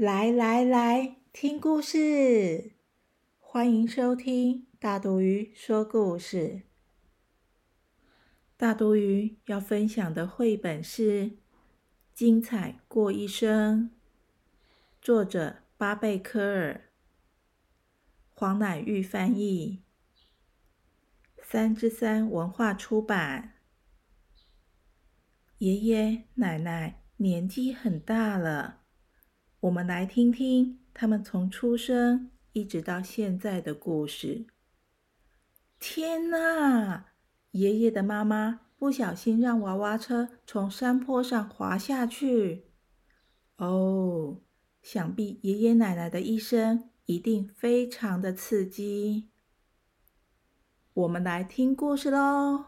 来来来，听故事！欢迎收听大毒鱼说故事。大毒鱼要分享的绘本是《精彩过一生》，作者巴贝科尔，黄乃玉翻译，三之三文化出版。爷爷奶奶年纪很大了。我们来听听他们从出生一直到现在的故事。天哪！爷爷的妈妈不小心让娃娃车从山坡上滑下去。哦，想必爷爷奶奶的一生一定非常的刺激。我们来听故事喽。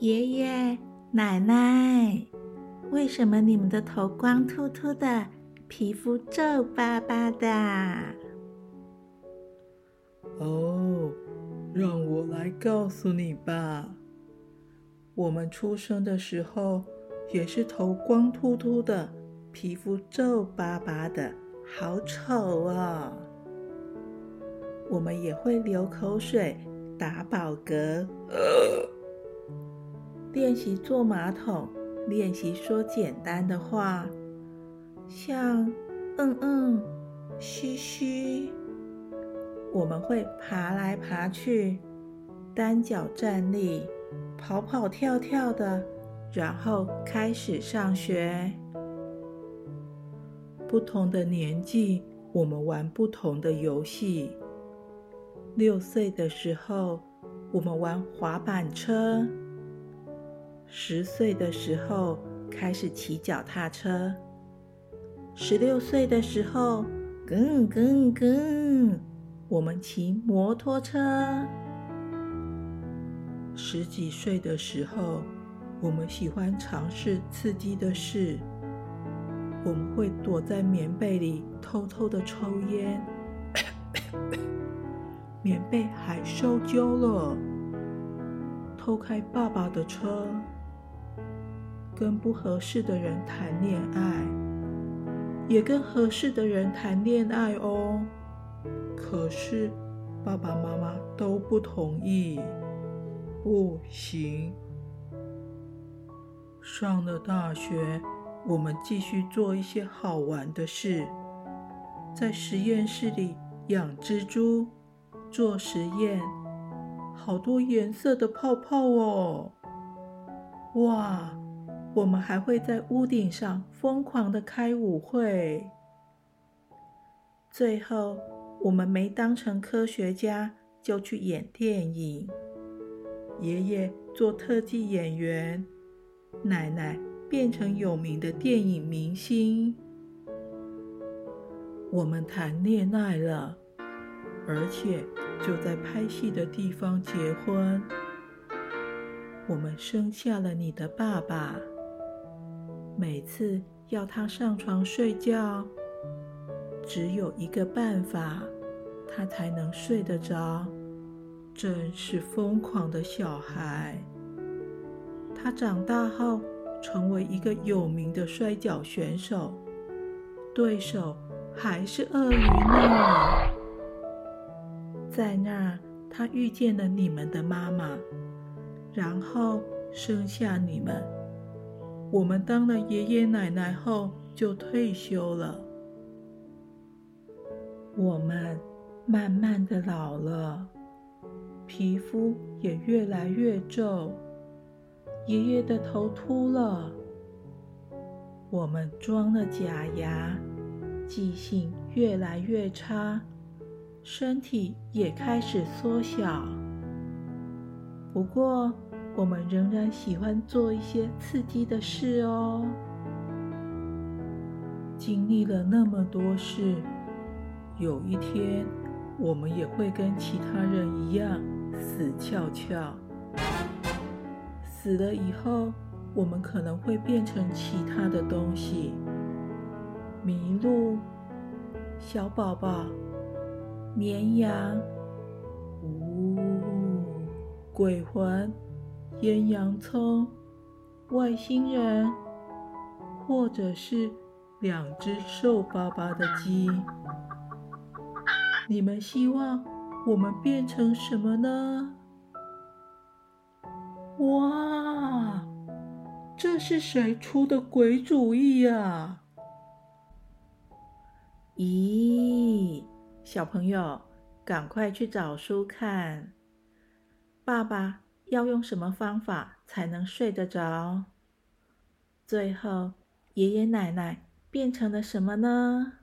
爷爷奶奶。为什么你们的头光秃秃的，皮肤皱巴巴的？哦，让我来告诉你吧。我们出生的时候也是头光秃秃的，皮肤皱巴巴的，好丑啊！我们也会流口水、打饱嗝，练习坐马桶。练习说简单的话，像“嗯嗯”“嘘嘘”。我们会爬来爬去，单脚站立，跑跑跳跳的，然后开始上学。不同的年纪，我们玩不同的游戏。六岁的时候，我们玩滑板车。十岁的时候开始骑脚踏车，十六岁的时候，更更更，我们骑摩托车。十几岁的时候，我们喜欢尝试刺激的事，我们会躲在棉被里偷偷的抽烟，棉被还烧焦了，偷开爸爸的车。跟不合适的人谈恋爱，也跟合适的人谈恋爱哦。可是爸爸妈妈都不同意，不行。上了大学，我们继续做一些好玩的事，在实验室里养蜘蛛，做实验，好多颜色的泡泡哦，哇！我们还会在屋顶上疯狂的开舞会。最后，我们没当成科学家，就去演电影。爷爷做特技演员，奶奶变成有名的电影明星。我们谈恋爱了，而且就在拍戏的地方结婚。我们生下了你的爸爸。每次要他上床睡觉，只有一个办法，他才能睡得着。真是疯狂的小孩。他长大后成为一个有名的摔跤选手，对手还是鳄鱼呢。在那儿，他遇见了你们的妈妈，然后生下你们。我们当了爷爷奶奶后就退休了，我们慢慢的老了，皮肤也越来越皱，爷爷的头秃了，我们装了假牙，记性越来越差，身体也开始缩小，不过。我们仍然喜欢做一些刺激的事哦。经历了那么多事，有一天我们也会跟其他人一样死翘翘。死了以后，我们可能会变成其他的东西：麋鹿、小宝宝、绵羊、呜、鬼魂、腌洋葱、外星人，或者是……两只瘦巴巴的鸡，你们希望我们变成什么呢？哇，这是谁出的鬼主意呀？咦，小朋友，赶快去找书看。爸爸要用什么方法才能睡得着？最后，爷爷奶奶。变成了什么呢？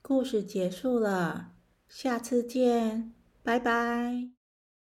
故事结束了，下次见，拜拜。